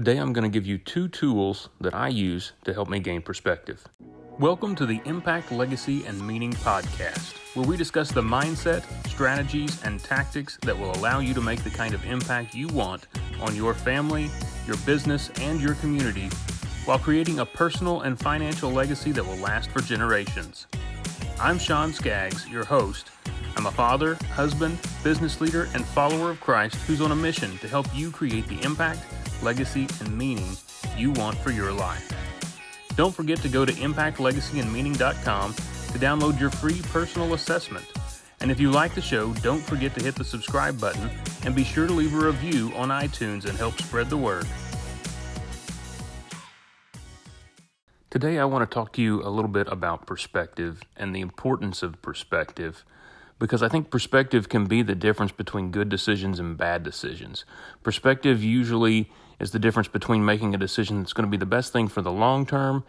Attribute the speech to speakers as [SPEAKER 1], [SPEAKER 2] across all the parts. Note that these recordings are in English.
[SPEAKER 1] Today I'm going to give you two tools that I use to help me gain perspective. Welcome to the Impact, Legacy, and Meaning podcast, where we discuss the mindset, strategies, and tactics that will allow you to make the kind of impact you want on your family, your business, and your community while creating a personal and financial legacy that will last for generations. I'm Sean Skaggs, your host. I'm a father, husband, business leader, and follower of Christ who's on a mission to help you create the impact, legacy, and meaning you want for your life. Don't forget to go to impactlegacyandmeaning.com to download your free personal assessment. And if you like the show, don't forget to hit the subscribe button and be sure to leave a review on iTunes and help spread the word. Today, I want to talk to you a little bit about perspective and the importance of perspective because I think perspective can be the difference between good decisions and bad decisions. Perspective usually is the difference between making a decision that's going to be the best thing for the long term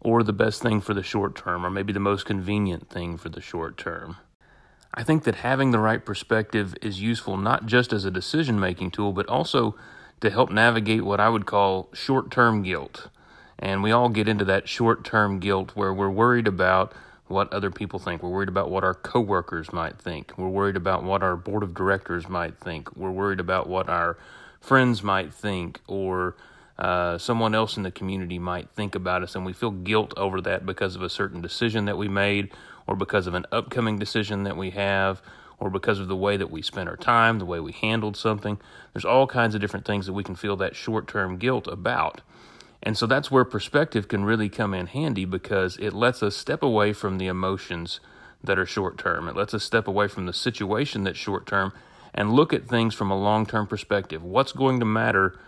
[SPEAKER 1] or the best thing for the short term, or maybe the most convenient thing for the short term. I think that having the right perspective is useful not just as a decision making tool, but also to help navigate what I would call short term guilt. And we all get into that short term guilt where we're worried about what other people think. We're worried about what our coworkers might think. We're worried about what our board of directors might think. We're worried about what our friends might think or uh, someone else in the community might think about us, and we feel guilt over that because of a certain decision that we made, or because of an upcoming decision that we have, or because of the way that we spent our time, the way we handled something. There's all kinds of different things that we can feel that short term guilt about. And so that's where perspective can really come in handy because it lets us step away from the emotions that are short term. It lets us step away from the situation that's short term and look at things from a long term perspective. What's going to matter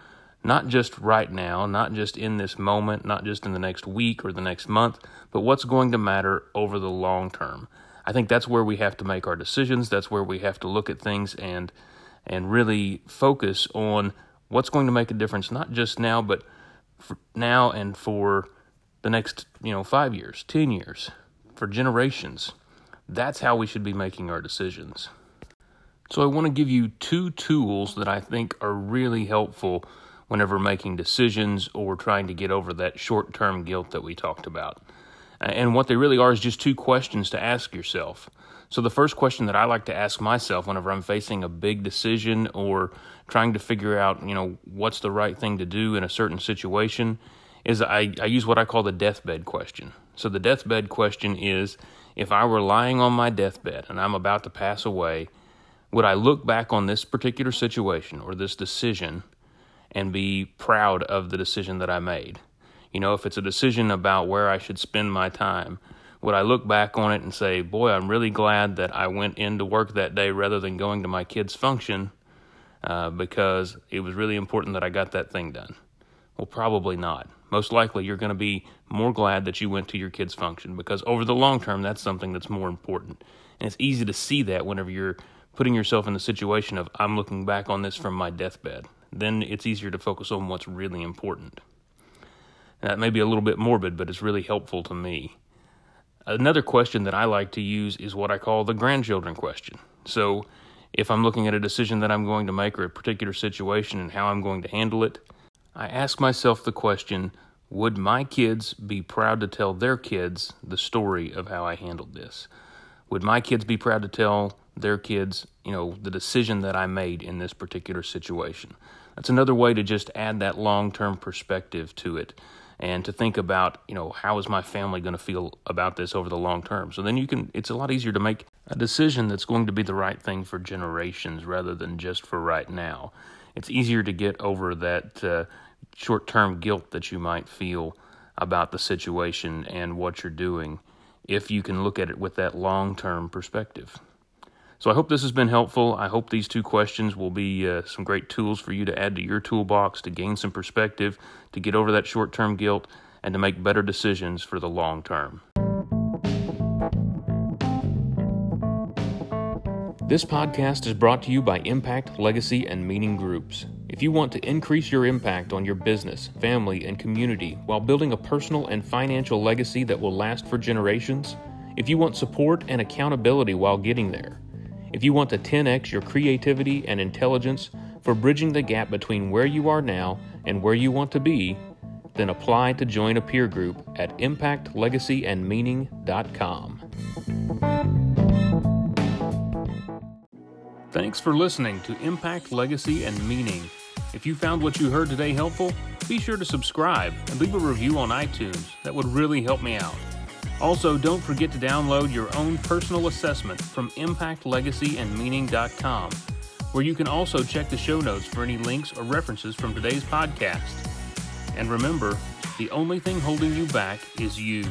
[SPEAKER 1] not just right now, not just in this moment, not just in the next week or the next month, but what's going to matter over the long term. I think that's where we have to make our decisions. That's where we have to look at things and and really focus on what's going to make a difference not just now but now and for the next, you know, 5 years, 10 years, for generations. That's how we should be making our decisions. So I want to give you two tools that I think are really helpful whenever making decisions or trying to get over that short term guilt that we talked about. And what they really are is just two questions to ask yourself. So, the first question that I like to ask myself whenever I'm facing a big decision or trying to figure out, you know, what's the right thing to do in a certain situation is I, I use what I call the deathbed question. So, the deathbed question is if I were lying on my deathbed and I'm about to pass away, would I look back on this particular situation or this decision and be proud of the decision that I made? You know, if it's a decision about where I should spend my time, would I look back on it and say, boy, I'm really glad that I went into work that day rather than going to my kid's function uh, because it was really important that I got that thing done? Well, probably not. Most likely, you're going to be more glad that you went to your kid's function because over the long term, that's something that's more important. And it's easy to see that whenever you're putting yourself in the situation of, I'm looking back on this from my deathbed. Then it's easier to focus on what's really important. That may be a little bit morbid, but it's really helpful to me. Another question that I like to use is what I call the grandchildren question. So, if I'm looking at a decision that I'm going to make or a particular situation and how I'm going to handle it, I ask myself the question Would my kids be proud to tell their kids the story of how I handled this? Would my kids be proud to tell their kids, you know, the decision that I made in this particular situation? That's another way to just add that long term perspective to it and to think about, you know, how is my family going to feel about this over the long term. So then you can, it's a lot easier to make a decision that's going to be the right thing for generations rather than just for right now. It's easier to get over that uh, short term guilt that you might feel about the situation and what you're doing if you can look at it with that long term perspective. So I hope this has been helpful. I hope these two questions will be uh, some great tools for you to add to your toolbox to gain some perspective, to get over that short term guilt, and to make better decisions for the long term. This podcast is brought to you by Impact, Legacy, and Meaning Groups. If you want to increase your impact on your business, family, and community while building a personal and financial legacy that will last for generations, if you want support and accountability while getting there, if you want to 10x your creativity and intelligence for bridging the gap between where you are now and where you want to be, then apply to join a peer group at impactlegacyandmeaning.com. Thanks for listening to Impact, Legacy, and Meaning. If you found what you heard today helpful, be sure to subscribe and leave a review on iTunes. That would really help me out. Also, don't forget to download your own personal assessment from impactlegacyandmeaning.com, where you can also check the show notes for any links or references from today's podcast. And remember, the only thing holding you back is you.